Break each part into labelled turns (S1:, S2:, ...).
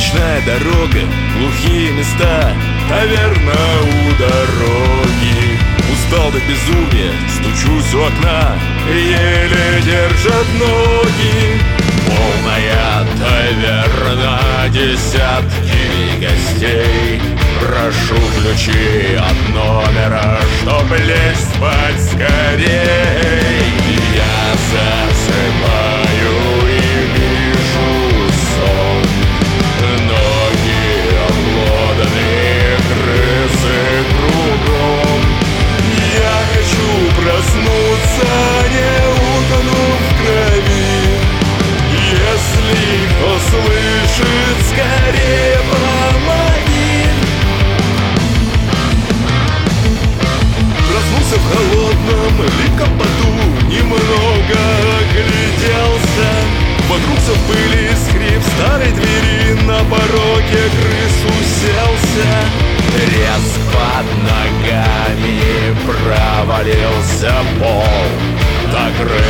S1: Ночная дорога, глухие места Таверна у дороги. Устал до безумия, стучусь у окна Еле держат ноги. Полная таверна, десятки гостей. Прошу ключи от номера, чтоб лезть спать слышит, скорее помоги. Проснулся в холодном липком поту Немного огляделся. Вокруг в пыли скрип старой двери На пороге крыс уселся. Резк под ногами провалился пол Та крыса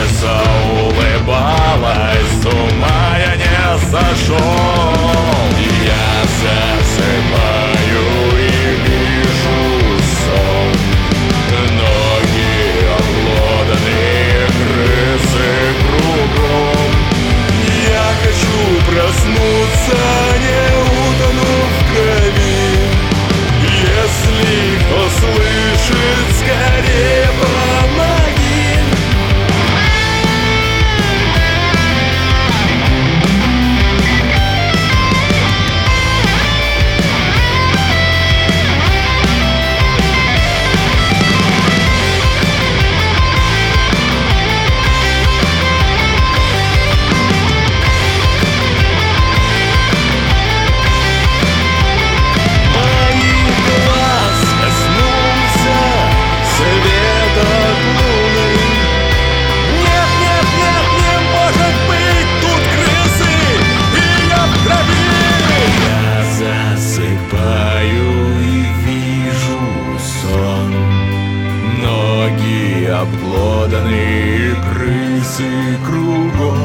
S1: обглоданные, крысы кругом